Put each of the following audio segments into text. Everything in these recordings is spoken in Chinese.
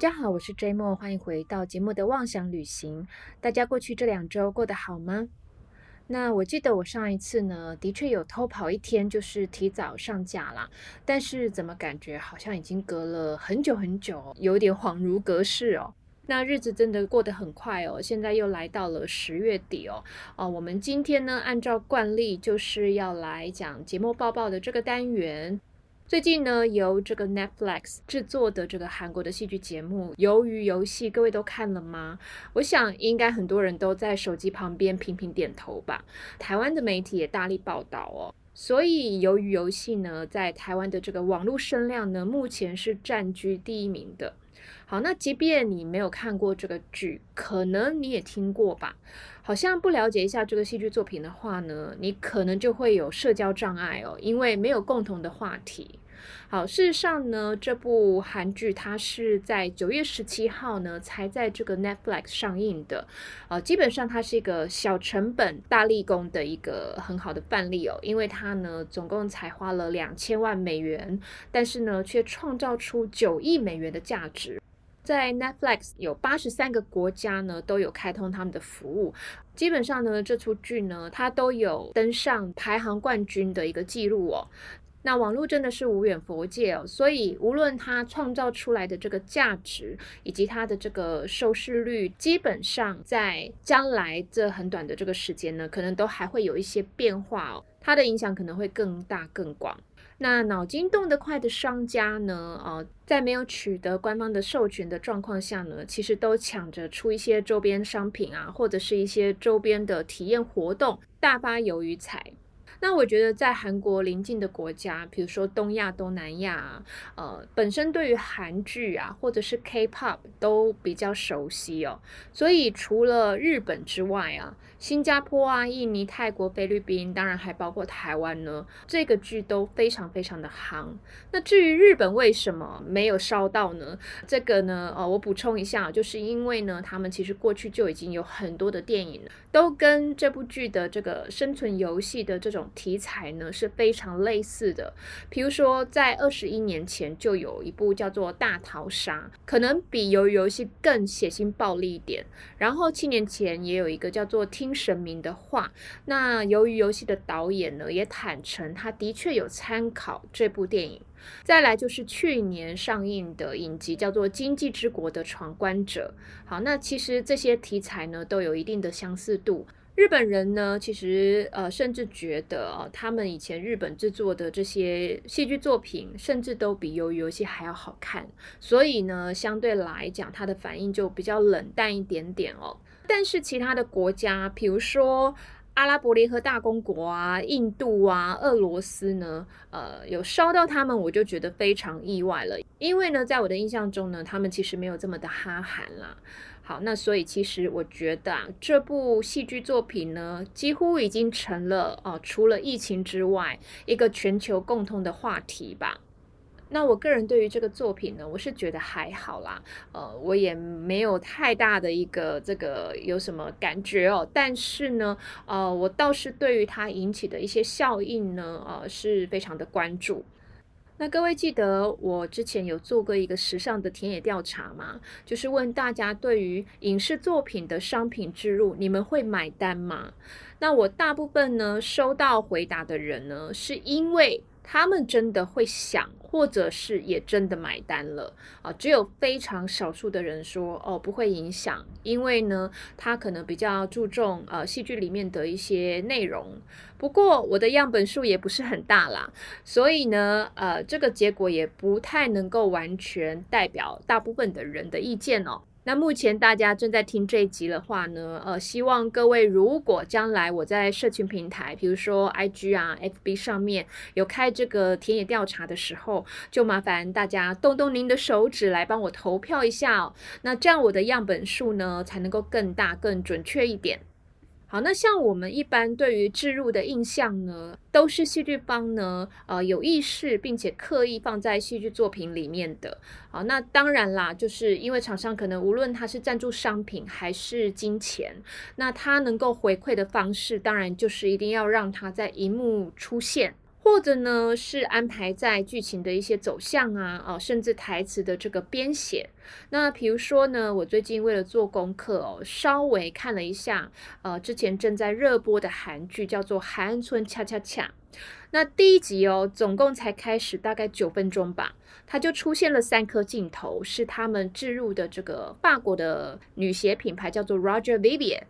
大家好，我是 J 莫，欢迎回到节目的妄想旅行。大家过去这两周过得好吗？那我记得我上一次呢，的确有偷跑一天，就是提早上架啦。但是怎么感觉好像已经隔了很久很久，有点恍如隔世哦。那日子真的过得很快哦，现在又来到了十月底哦。哦，我们今天呢，按照惯例就是要来讲节目报报的这个单元。最近呢，由这个 Netflix 制作的这个韩国的戏剧节目《鱿鱼游戏》，各位都看了吗？我想应该很多人都在手机旁边频频点头吧。台湾的媒体也大力报道哦，所以《由于游戏》呢，在台湾的这个网络声量呢，目前是占据第一名的。好，那即便你没有看过这个剧，可能你也听过吧？好像不了解一下这个戏剧作品的话呢，你可能就会有社交障碍哦，因为没有共同的话题。好，事实上呢，这部韩剧它是在九月十七号呢才在这个 Netflix 上映的，呃，基本上它是一个小成本大立功的一个很好的范例哦，因为它呢总共才花了两千万美元，但是呢却创造出九亿美元的价值。在 Netflix 有八十三个国家呢，都有开通他们的服务。基本上呢，这出剧呢，它都有登上排行冠军的一个记录哦。那网络真的是无远佛界哦，所以无论它创造出来的这个价值，以及它的这个收视率，基本上在将来这很短的这个时间呢，可能都还会有一些变化哦。它的影响可能会更大更广。那脑筋动得快的商家呢？呃，在没有取得官方的授权的状况下呢，其实都抢着出一些周边商品啊，或者是一些周边的体验活动，大发鱿鱼财。那我觉得在韩国邻近的国家，比如说东亚、东南亚，呃，本身对于韩剧啊，或者是 K-pop 都比较熟悉哦。所以除了日本之外啊，新加坡啊、印尼、泰国、菲律宾，当然还包括台湾呢，这个剧都非常非常的夯。那至于日本为什么没有烧到呢？这个呢，呃，我补充一下，就是因为呢，他们其实过去就已经有很多的电影都跟这部剧的这个生存游戏的这种。题材呢是非常类似的，比如说在二十一年前就有一部叫做《大逃杀》，可能比鱿鱼游戏更血腥暴力一点。然后七年前也有一个叫做《听神明的话》，那由于游戏的导演呢也坦诚他的确有参考这部电影。再来就是去年上映的影集叫做《经济之国的闯关者》。好，那其实这些题材呢都有一定的相似度。日本人呢，其实呃，甚至觉得他们以前日本制作的这些戏剧作品，甚至都比《鱿鱼游戏》还要好看。所以呢，相对来讲，它的反应就比较冷淡一点点哦。但是其他的国家，比如说阿拉伯联合大公国啊、印度啊、俄罗斯呢，呃，有烧到他们，我就觉得非常意外了。因为呢，在我的印象中呢，他们其实没有这么的哈韩啦。好，那所以其实我觉得啊，这部戏剧作品呢，几乎已经成了哦，除了疫情之外，一个全球共通的话题吧。那我个人对于这个作品呢，我是觉得还好啦，呃，我也没有太大的一个这个有什么感觉哦。但是呢，呃，我倒是对于它引起的一些效应呢，呃，是非常的关注。那各位记得我之前有做过一个时尚的田野调查吗？就是问大家对于影视作品的商品植入，你们会买单吗？那我大部分呢收到回答的人呢，是因为。他们真的会想，或者是也真的买单了啊？只有非常少数的人说哦不会影响，因为呢，他可能比较注重呃戏剧里面的一些内容。不过我的样本数也不是很大啦，所以呢，呃，这个结果也不太能够完全代表大部分的人的意见哦。那目前大家正在听这一集的话呢，呃，希望各位如果将来我在社群平台，比如说 IG 啊、FB 上面有开这个田野调查的时候，就麻烦大家动动您的手指来帮我投票一下哦。那这样我的样本数呢才能够更大、更准确一点。好，那像我们一般对于置入的印象呢，都是戏剧方呢，呃，有意识并且刻意放在戏剧作品里面的。好，那当然啦，就是因为厂商可能无论他是赞助商品还是金钱，那他能够回馈的方式，当然就是一定要让他在荧幕出现。或者呢是安排在剧情的一些走向啊，哦，甚至台词的这个编写。那比如说呢，我最近为了做功课哦，稍微看了一下，呃，之前正在热播的韩剧叫做《海岸村恰恰恰》。那第一集哦，总共才开始大概九分钟吧，它就出现了三颗镜头，是他们置入的这个法国的女鞋品牌叫做 Roger Vivian，。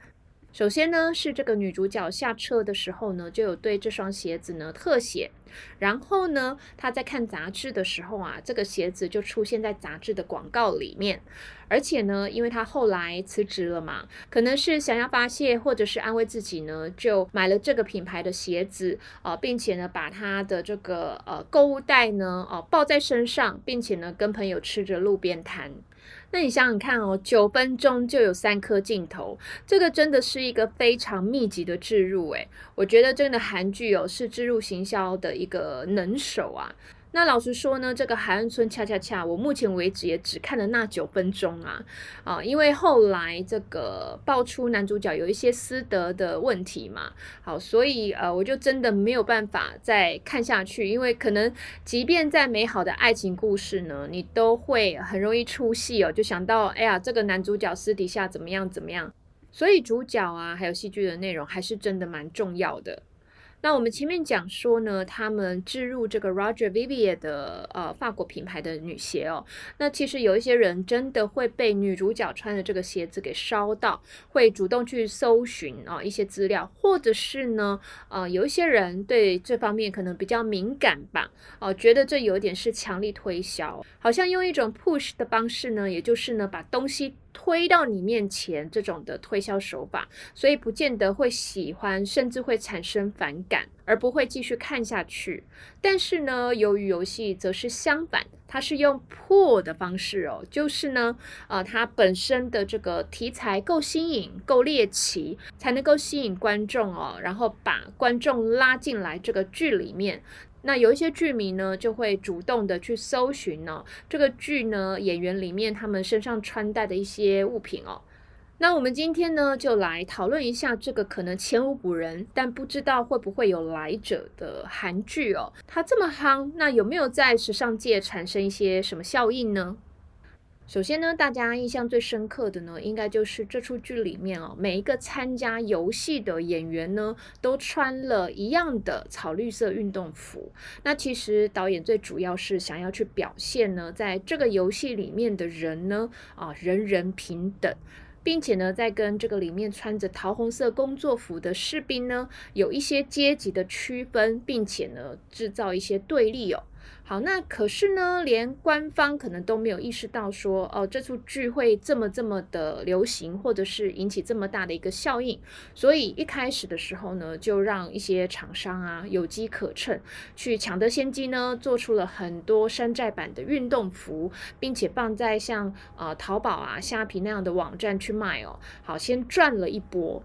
首先呢，是这个女主角下车的时候呢，就有对这双鞋子呢特写。然后呢，她在看杂志的时候啊，这个鞋子就出现在杂志的广告里面。而且呢，因为她后来辞职了嘛，可能是想要发泄或者是安慰自己呢，就买了这个品牌的鞋子啊，并且呢，把她的这个呃购物袋呢哦抱在身上，并且呢，跟朋友吃着路边摊。那你想想看哦，九分钟就有三颗镜头，这个真的是一个非常密集的置入诶，我觉得真的韩剧哦是置入行销的一个能手啊。那老实说呢，这个海岸村恰恰恰，我目前为止也只看了那九分钟啊。啊，因为后来这个爆出男主角有一些私德的问题嘛，好，所以呃，我就真的没有办法再看下去，因为可能即便再美好的爱情故事呢，你都会很容易出戏哦，就想到哎呀，这个男主角私底下怎么样怎么样，所以主角啊，还有戏剧的内容还是真的蛮重要的。那我们前面讲说呢，他们置入这个 Roger Vivier 的呃法国品牌的女鞋哦，那其实有一些人真的会被女主角穿的这个鞋子给烧到，会主动去搜寻啊一些资料，或者是呢，呃有一些人对这方面可能比较敏感吧，哦觉得这有点是强力推销，好像用一种 push 的方式呢，也就是呢把东西。推到你面前这种的推销手法，所以不见得会喜欢，甚至会产生反感，而不会继续看下去。但是呢，由于游戏则是相反，它是用破的方式哦，就是呢，呃，它本身的这个题材够新颖、够猎奇，才能够吸引观众哦，然后把观众拉进来这个剧里面。那有一些剧迷呢，就会主动的去搜寻呢，这个剧呢演员里面他们身上穿戴的一些物品哦。那我们今天呢，就来讨论一下这个可能前无古人，但不知道会不会有来者的韩剧哦。它这么夯，那有没有在时尚界产生一些什么效应呢？首先呢，大家印象最深刻的呢，应该就是这出剧里面哦，每一个参加游戏的演员呢，都穿了一样的草绿色运动服。那其实导演最主要是想要去表现呢，在这个游戏里面的人呢，啊，人人平等，并且呢，在跟这个里面穿着桃红色工作服的士兵呢，有一些阶级的区分，并且呢，制造一些对立哦。好，那可是呢，连官方可能都没有意识到说，哦，这出剧会这么这么的流行，或者是引起这么大的一个效应，所以一开始的时候呢，就让一些厂商啊有机可乘，去抢得先机呢，做出了很多山寨版的运动服，并且放在像呃淘宝啊、虾皮那样的网站去卖哦，好，先赚了一波。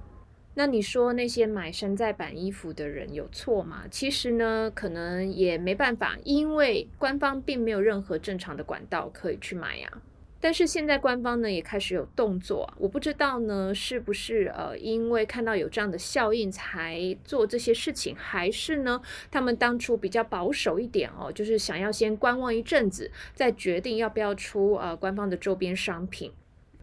那你说那些买山寨版衣服的人有错吗？其实呢，可能也没办法，因为官方并没有任何正常的管道可以去买呀。但是现在官方呢也开始有动作，我不知道呢是不是呃因为看到有这样的效应才做这些事情，还是呢他们当初比较保守一点哦，就是想要先观望一阵子，再决定要不要出呃官方的周边商品。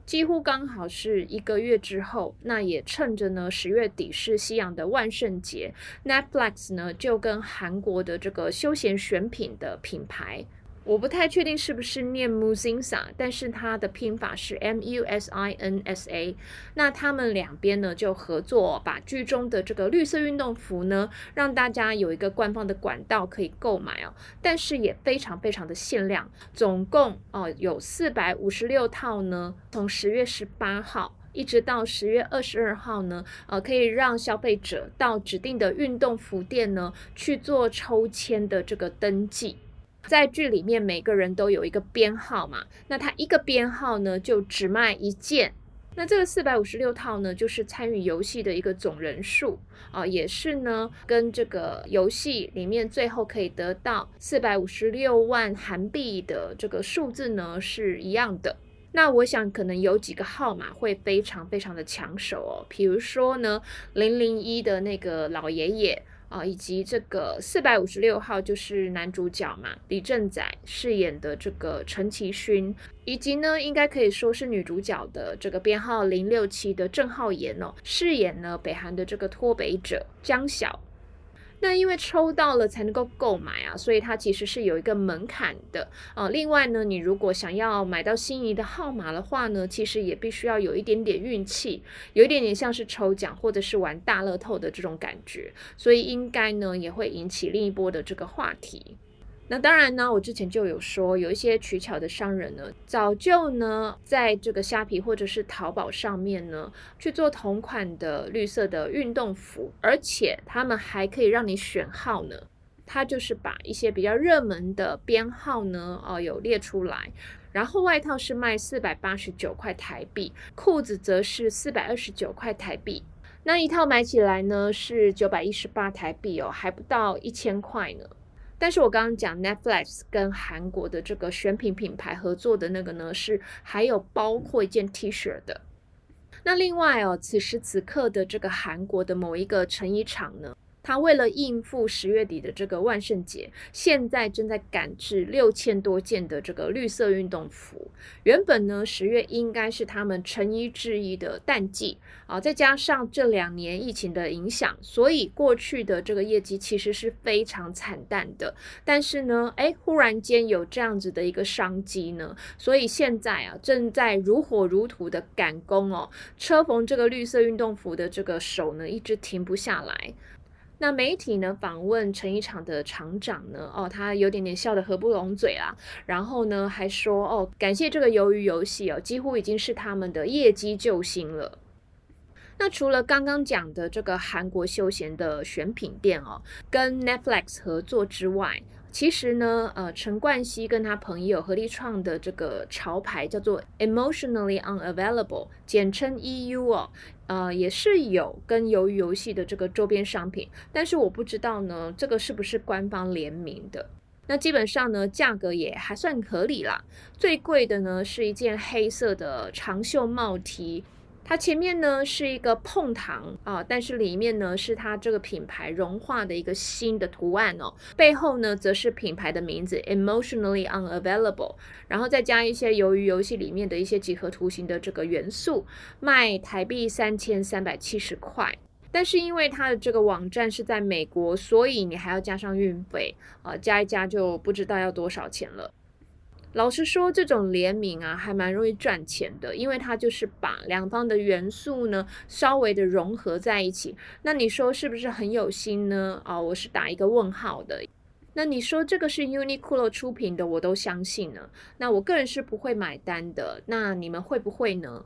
几乎刚好是一个月之后，那也趁着呢十月底是西洋的万圣节，Netflix 呢就跟韩国的这个休闲选品的品牌。我不太确定是不是念 Musinsa，但是它的拼法是 M U S I N S A。那他们两边呢就合作，把剧中的这个绿色运动服呢，让大家有一个官方的管道可以购买哦。但是也非常非常的限量，总共哦有四百五十六套呢。从十月十八号一直到十月二十二号呢，呃，可以让消费者到指定的运动服店呢去做抽签的这个登记。在剧里面，每个人都有一个编号嘛，那他一个编号呢，就只卖一件。那这个四百五十六套呢，就是参与游戏的一个总人数啊，也是呢，跟这个游戏里面最后可以得到四百五十六万韩币的这个数字呢是一样的。那我想可能有几个号码会非常非常的抢手哦，比如说呢，零零一的那个老爷爷。啊，以及这个四百五十六号就是男主角嘛，李正宰饰演的这个陈其勋，以及呢，应该可以说是女主角的这个编号零六七的郑浩妍哦，饰演呢北韩的这个脱北者江晓。那因为抽到了才能够购买啊，所以它其实是有一个门槛的啊。另外呢，你如果想要买到心仪的号码的话呢，其实也必须要有一点点运气，有一点点像是抽奖或者是玩大乐透的这种感觉，所以应该呢也会引起另一波的这个话题。那当然呢，我之前就有说，有一些取巧的商人呢，早就呢在这个虾皮或者是淘宝上面呢去做同款的绿色的运动服，而且他们还可以让你选号呢。他就是把一些比较热门的编号呢，哦有列出来，然后外套是卖四百八十九块台币，裤子则是四百二十九块台币，那一套买起来呢是九百一十八台币哦，还不到一千块呢。但是我刚刚讲 Netflix 跟韩国的这个选品品牌合作的那个呢，是还有包括一件 T 恤的。那另外哦，此时此刻的这个韩国的某一个成衣厂呢。他为了应付十月底的这个万圣节，现在正在赶制六千多件的这个绿色运动服。原本呢，十月应该是他们成衣制衣的淡季啊，再加上这两年疫情的影响，所以过去的这个业绩其实是非常惨淡的。但是呢，哎，忽然间有这样子的一个商机呢，所以现在啊，正在如火如荼的赶工哦，车缝这个绿色运动服的这个手呢，一直停不下来。那媒体呢访问成衣厂的厂长呢？哦，他有点点笑得合不拢嘴啦。然后呢，还说哦，感谢这个鱿鱼游戏哦，几乎已经是他们的业绩救星了。那除了刚刚讲的这个韩国休闲的选品店哦，跟 Netflix 合作之外。其实呢，呃，陈冠希跟他朋友合力创的这个潮牌叫做 Emotionally Unavailable，简称 EU 哦，呃，也是有跟鱿鱼游戏的这个周边商品，但是我不知道呢，这个是不是官方联名的？那基本上呢，价格也还算合理啦。最贵的呢，是一件黑色的长袖帽 T。它前面呢是一个碰糖啊，但是里面呢是它这个品牌融化的一个新的图案哦。背后呢则是品牌的名字 Emotionally Unavailable，然后再加一些由于游戏里面的一些几何图形的这个元素，卖台币三千三百七十块。但是因为它的这个网站是在美国，所以你还要加上运费啊，加一加就不知道要多少钱了。老实说，这种联名啊，还蛮容易赚钱的，因为它就是把两方的元素呢，稍微的融合在一起。那你说是不是很有心呢？啊，我是打一个问号的。那你说这个是 Uniqlo 出品的，我都相信呢。那我个人是不会买单的。那你们会不会呢？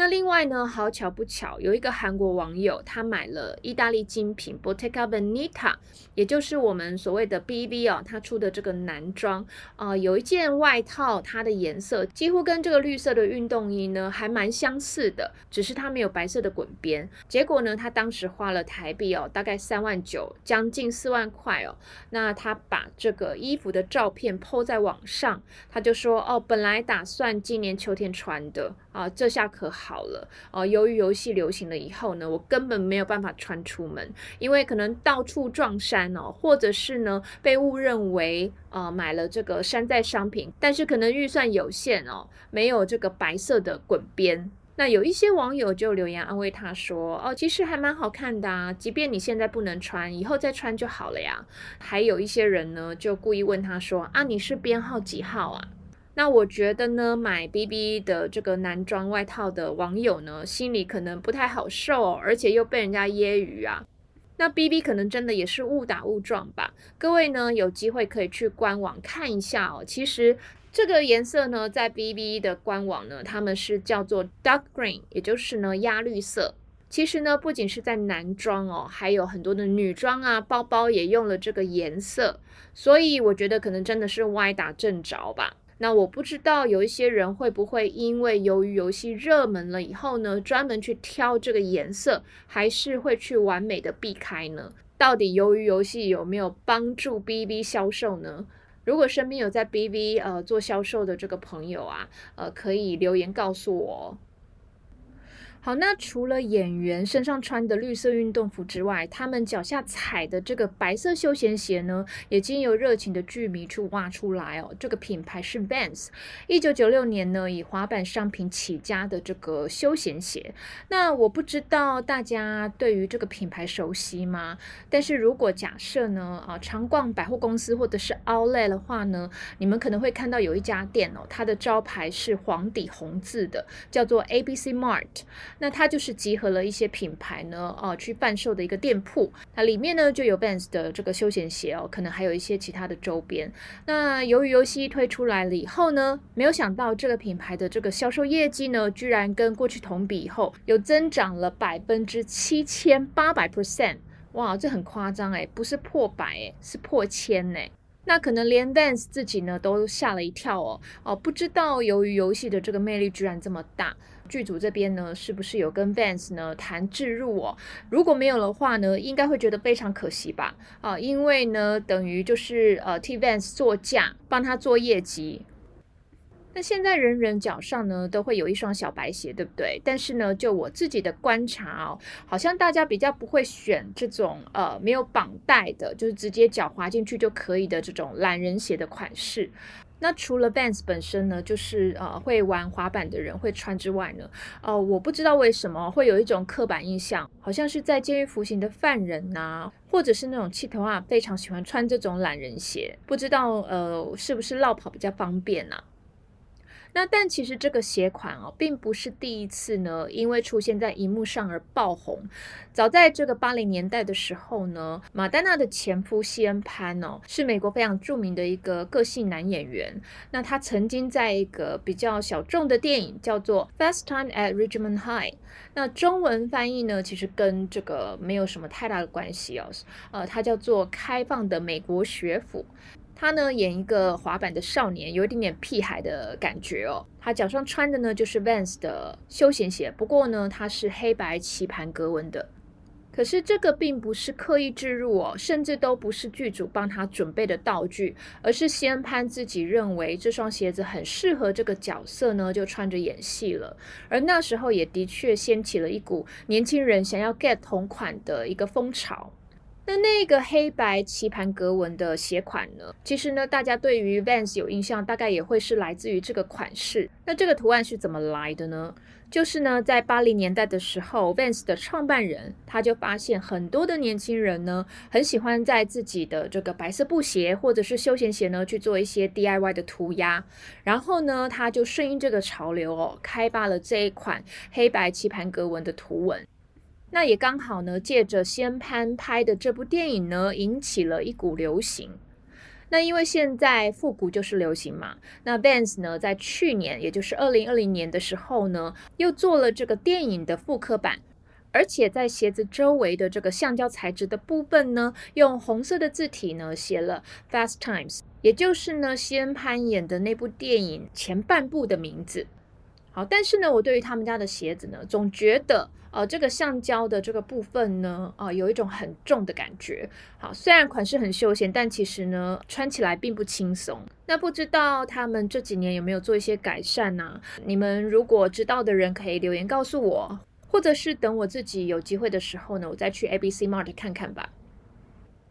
那另外呢，好巧不巧，有一个韩国网友他买了意大利精品 Bottega Veneta，也就是我们所谓的 BV 哦，他出的这个男装啊，有一件外套，它的颜色几乎跟这个绿色的运动衣呢还蛮相似的，只是它没有白色的滚边。结果呢，他当时花了台币哦，大概三万九，将近四万块哦。那他把这个衣服的照片 PO 在网上，他就说哦，本来打算今年秋天穿的啊，这下可好。了哦，由于游戏流行了以后呢，我根本没有办法穿出门，因为可能到处撞衫哦，或者是呢被误认为呃买了这个山寨商品，但是可能预算有限哦，没有这个白色的滚边。那有一些网友就留言安慰他说：“哦，其实还蛮好看的啊，即便你现在不能穿，以后再穿就好了呀。”还有一些人呢就故意问他说：“啊，你是编号几号啊？”那我觉得呢，买 B B 的这个男装外套的网友呢，心里可能不太好受，哦而且又被人家揶揄啊。那 B B 可能真的也是误打误撞吧。各位呢，有机会可以去官网看一下哦。其实这个颜色呢，在 B B 的官网呢，他们是叫做 Dark Green，也就是呢鸭绿色。其实呢，不仅是在男装哦，还有很多的女装啊，包包也用了这个颜色。所以我觉得可能真的是歪打正着吧。那我不知道有一些人会不会因为由于游戏热门了以后呢，专门去挑这个颜色，还是会去完美的避开呢？到底由于游戏有没有帮助 BB 销售呢？如果身边有在 BB 呃做销售的这个朋友啊，呃，可以留言告诉我。好，那除了演员身上穿的绿色运动服之外，他们脚下踩的这个白色休闲鞋呢，也经由热情的剧迷去挖出来哦。这个品牌是 Vans，一九九六年呢以滑板商品起家的这个休闲鞋。那我不知道大家对于这个品牌熟悉吗？但是如果假设呢，啊，常逛百货公司或者是 Outlet 的话呢，你们可能会看到有一家店哦，它的招牌是黄底红字的，叫做 ABC Mart。那它就是集合了一些品牌呢，哦，去贩售的一个店铺。那里面呢就有 Vans 的这个休闲鞋哦，可能还有一些其他的周边。那由于游戏推出来了以后呢，没有想到这个品牌的这个销售业绩呢，居然跟过去同比以后有增长了百分之七千八百 percent，哇，这很夸张诶，不是破百诶，是破千呢。那可能连 Vans 自己呢都吓了一跳哦，哦，不知道由于游戏的这个魅力居然这么大。剧组这边呢，是不是有跟 Vans 呢谈置入哦？如果没有的话呢，应该会觉得非常可惜吧？啊，因为呢，等于就是呃替 Vans 做价，帮他做业绩。那现在人人脚上呢都会有一双小白鞋，对不对？但是呢，就我自己的观察哦，好像大家比较不会选这种呃没有绑带的，就是直接脚滑进去就可以的这种懒人鞋的款式。那除了 Vans 本身呢，就是呃会玩滑板的人会穿之外呢，呃我不知道为什么会有一种刻板印象，好像是在监狱服刑的犯人呐，或者是那种气头啊，非常喜欢穿这种懒人鞋，不知道呃是不是绕跑比较方便呐？那但其实这个鞋款哦，并不是第一次呢，因为出现在荧幕上而爆红。早在这个八零年代的时候呢，马丹娜的前夫西恩潘哦，是美国非常著名的一个个性男演员。那他曾经在一个比较小众的电影叫做《Fast Time at Richmond High》，那中文翻译呢，其实跟这个没有什么太大的关系哦。呃，它叫做《开放的美国学府》。他呢演一个滑板的少年，有一点点屁孩的感觉哦。他脚上穿的呢就是 Vans 的休闲鞋，不过呢它是黑白棋盘格纹的。可是这个并不是刻意置入哦，甚至都不是剧组帮他准备的道具，而是先潘自己认为这双鞋子很适合这个角色呢，就穿着演戏了。而那时候也的确掀起了一股年轻人想要 get 同款的一个风潮。那那个黑白棋盘格纹的鞋款呢？其实呢，大家对于 Vans 有印象，大概也会是来自于这个款式。那这个图案是怎么来的呢？就是呢，在八零年代的时候，Vans 的创办人他就发现很多的年轻人呢，很喜欢在自己的这个白色布鞋或者是休闲鞋呢去做一些 DIY 的涂鸦。然后呢，他就顺应这个潮流哦，开发了这一款黑白棋盘格纹的图文。那也刚好呢，借着先潘拍的这部电影呢，引起了一股流行。那因为现在复古就是流行嘛，那 Vans 呢，在去年，也就是二零二零年的时候呢，又做了这个电影的复刻版，而且在鞋子周围的这个橡胶材质的部分呢，用红色的字体呢写了 Fast Times，也就是呢先潘演的那部电影前半部的名字。好，但是呢，我对于他们家的鞋子呢，总觉得，呃，这个橡胶的这个部分呢，啊，有一种很重的感觉。好，虽然款式很休闲，但其实呢，穿起来并不轻松。那不知道他们这几年有没有做一些改善呢？你们如果知道的人，可以留言告诉我，或者是等我自己有机会的时候呢，我再去 ABC Mart 看看吧。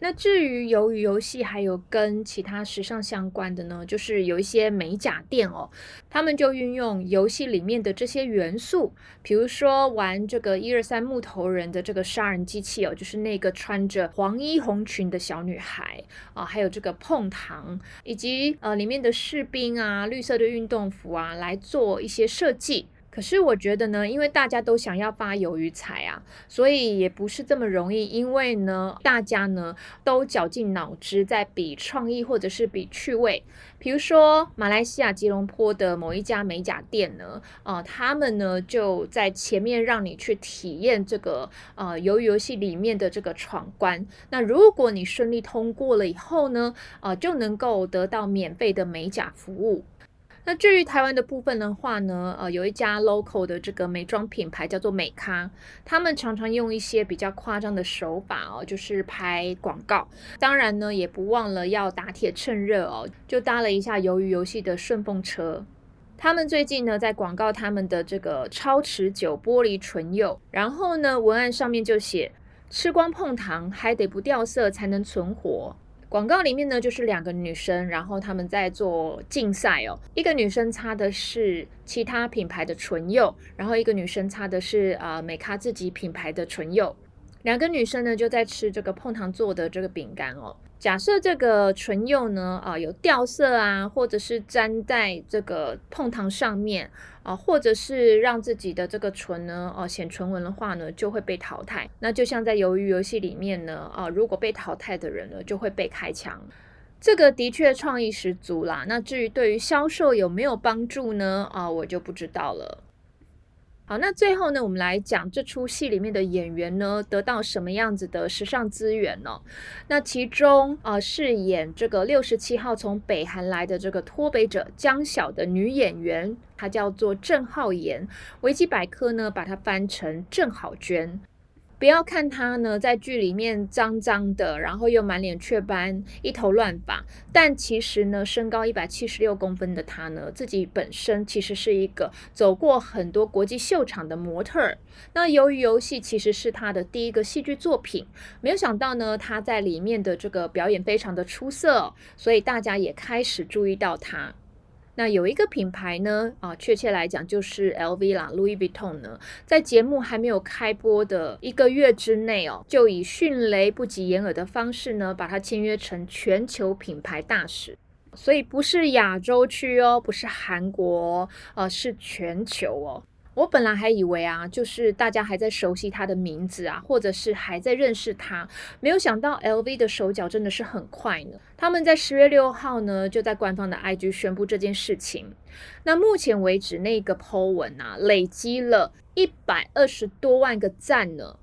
那至于鱿鱼游戏，还有跟其他时尚相关的呢，就是有一些美甲店哦，他们就运用游戏里面的这些元素，比如说玩这个一二三木头人的这个杀人机器哦，就是那个穿着黄衣红裙的小女孩啊，还有这个碰糖，以及呃里面的士兵啊，绿色的运动服啊，来做一些设计。可是我觉得呢，因为大家都想要发鱿鱼财啊，所以也不是这么容易。因为呢，大家呢都绞尽脑汁在比创意或者是比趣味。比如说，马来西亚吉隆坡的某一家美甲店呢，呃，他们呢就在前面让你去体验这个呃鱿鱼游戏里面的这个闯关。那如果你顺利通过了以后呢，呃，就能够得到免费的美甲服务。那至于台湾的部分的话呢，呃，有一家 local 的这个美妆品牌叫做美咖，他们常常用一些比较夸张的手法哦，就是拍广告。当然呢，也不忘了要打铁趁热哦，就搭了一下鱿鱼游戏的顺风车。他们最近呢在广告他们的这个超持久玻璃唇釉，然后呢文案上面就写吃光碰糖还得不掉色才能存活。广告里面呢就是两个女生，然后他们在做竞赛哦，一个女生擦的是其他品牌的唇釉，然后一个女生擦的是啊美咖自己品牌的唇釉。两个女生呢就在吃这个碰糖做的这个饼干哦。假设这个唇釉呢啊有掉色啊，或者是粘在这个碰糖上面啊，或者是让自己的这个唇呢哦显唇纹的话呢，就会被淘汰。那就像在鱿鱼游戏里面呢啊，如果被淘汰的人呢就会被开枪。这个的确创意十足啦。那至于对于销售有没有帮助呢啊，我就不知道了。好，那最后呢，我们来讲这出戏里面的演员呢，得到什么样子的时尚资源呢？那其中啊，饰演这个六十七号从北韩来的这个脱北者江晓的女演员，她叫做郑浩妍，维基百科呢把它翻成郑好娟。不要看他呢，在剧里面脏脏的，然后又满脸雀斑，一头乱发。但其实呢，身高一百七十六公分的他呢，自己本身其实是一个走过很多国际秀场的模特儿。那由于游戏其实是他的第一个戏剧作品，没有想到呢，他在里面的这个表演非常的出色，所以大家也开始注意到他。那有一个品牌呢，啊，确切来讲就是 LV 啦，Louis Vuitton 呢，在节目还没有开播的一个月之内哦，就以迅雷不及掩耳的方式呢，把它签约成全球品牌大使，所以不是亚洲区哦，不是韩国，呃，是全球哦。我本来还以为啊，就是大家还在熟悉他的名字啊，或者是还在认识他，没有想到 LV 的手脚真的是很快呢。他们在十月六号呢，就在官方的 IG 宣布这件事情。那目前为止，那个 po 文啊，累积了一百二十多万个赞呢。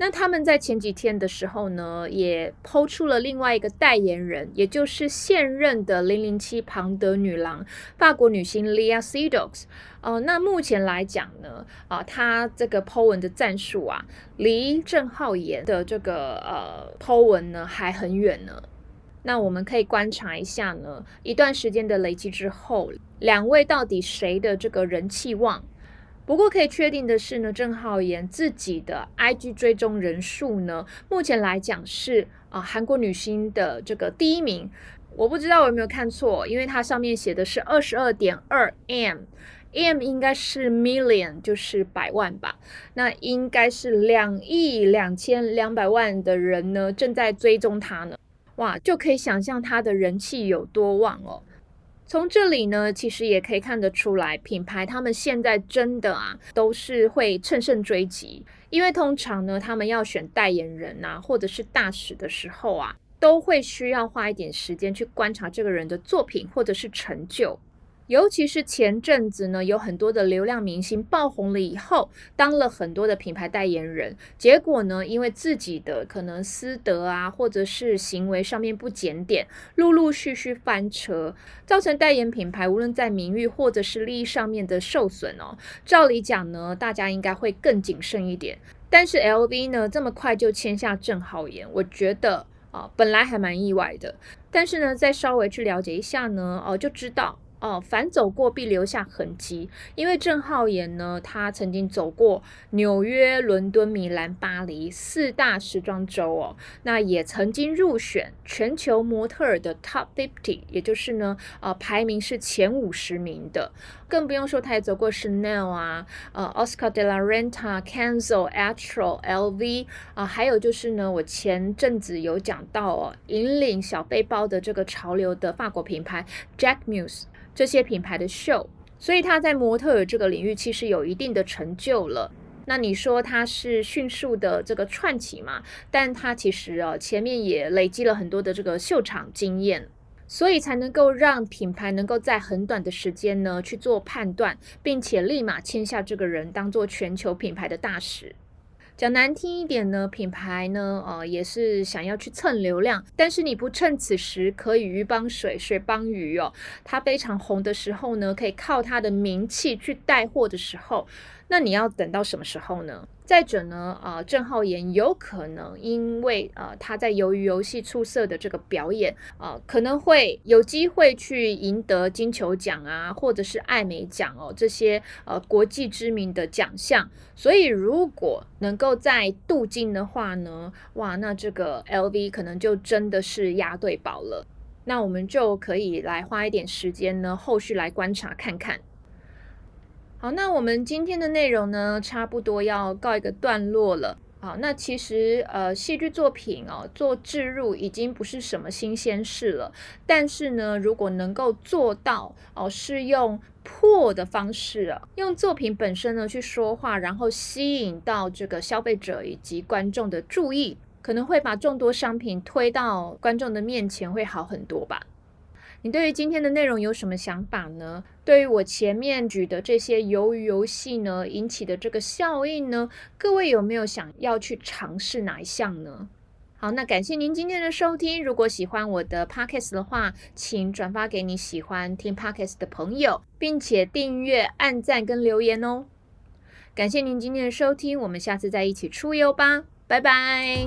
那他们在前几天的时候呢，也抛出了另外一个代言人，也就是现任的零零七庞德女郎，法国女星 Lia Sedox。哦，那目前来讲呢，啊，她这个 Po 文的战术啊，离郑浩妍的这个呃 Po 文呢还很远呢。那我们可以观察一下呢，一段时间的累积之后，两位到底谁的这个人气旺？不过可以确定的是呢，郑浩妍自己的 IG 追踪人数呢，目前来讲是啊韩国女星的这个第一名。我不知道我有没有看错，因为它上面写的是二十二点二 M，M 应该是 million，就是百万吧。那应该是两亿两千两百万的人呢正在追踪他呢。哇，就可以想象他的人气有多旺哦。从这里呢，其实也可以看得出来，品牌他们现在真的啊，都是会乘胜追击，因为通常呢，他们要选代言人呐，或者是大使的时候啊，都会需要花一点时间去观察这个人的作品或者是成就。尤其是前阵子呢，有很多的流量明星爆红了以后，当了很多的品牌代言人，结果呢，因为自己的可能私德啊，或者是行为上面不检点，陆陆续续翻车，造成代言品牌无论在名誉或者是利益上面的受损哦。照理讲呢，大家应该会更谨慎一点，但是 LV 呢这么快就签下郑浩妍，我觉得啊，本来还蛮意外的，但是呢，再稍微去了解一下呢，哦，就知道。哦，凡走过必留下痕迹。因为郑浩妍呢，他曾经走过纽约、伦敦、米兰、巴黎四大时装周哦，那也曾经入选全球模特儿的 Top Fifty，也就是呢，呃，排名是前五十名的。更不用说，他也走过 Chanel 啊，呃，Oscar de la Renta、Kenzo、a t r o LV 啊，还有就是呢，我前阵子有讲到哦，引领小背包的这个潮流的法国品牌 Jack Muse。这些品牌的秀，所以他在模特儿这个领域其实有一定的成就了。那你说他是迅速的这个串起嘛？但他其实啊前面也累积了很多的这个秀场经验，所以才能够让品牌能够在很短的时间呢去做判断，并且立马签下这个人当做全球品牌的大使。讲难听一点呢，品牌呢，呃，也是想要去蹭流量，但是你不趁此时可以鱼帮水，水帮鱼哦。它非常红的时候呢，可以靠它的名气去带货的时候，那你要等到什么时候呢？再者呢，啊，郑浩妍有可能因为呃他在鱿鱼游戏出色的这个表演啊，可能会有机会去赢得金球奖啊，或者是艾美奖哦这些呃国际知名的奖项。所以如果能够在镀金的话呢，哇，那这个 LV 可能就真的是押对宝了。那我们就可以来花一点时间呢，后续来观察看看。好，那我们今天的内容呢，差不多要告一个段落了。好，那其实呃，戏剧作品哦，做置入已经不是什么新鲜事了。但是呢，如果能够做到哦，是用破的方式啊，用作品本身呢去说话，然后吸引到这个消费者以及观众的注意，可能会把众多商品推到观众的面前，会好很多吧。你对于今天的内容有什么想法呢？对于我前面举的这些鱿鱼游戏呢引起的这个效应呢，各位有没有想要去尝试哪一项呢？好，那感谢您今天的收听。如果喜欢我的 podcast 的话，请转发给你喜欢听 podcast 的朋友，并且订阅、按赞跟留言哦。感谢您今天的收听，我们下次再一起出游吧，拜拜。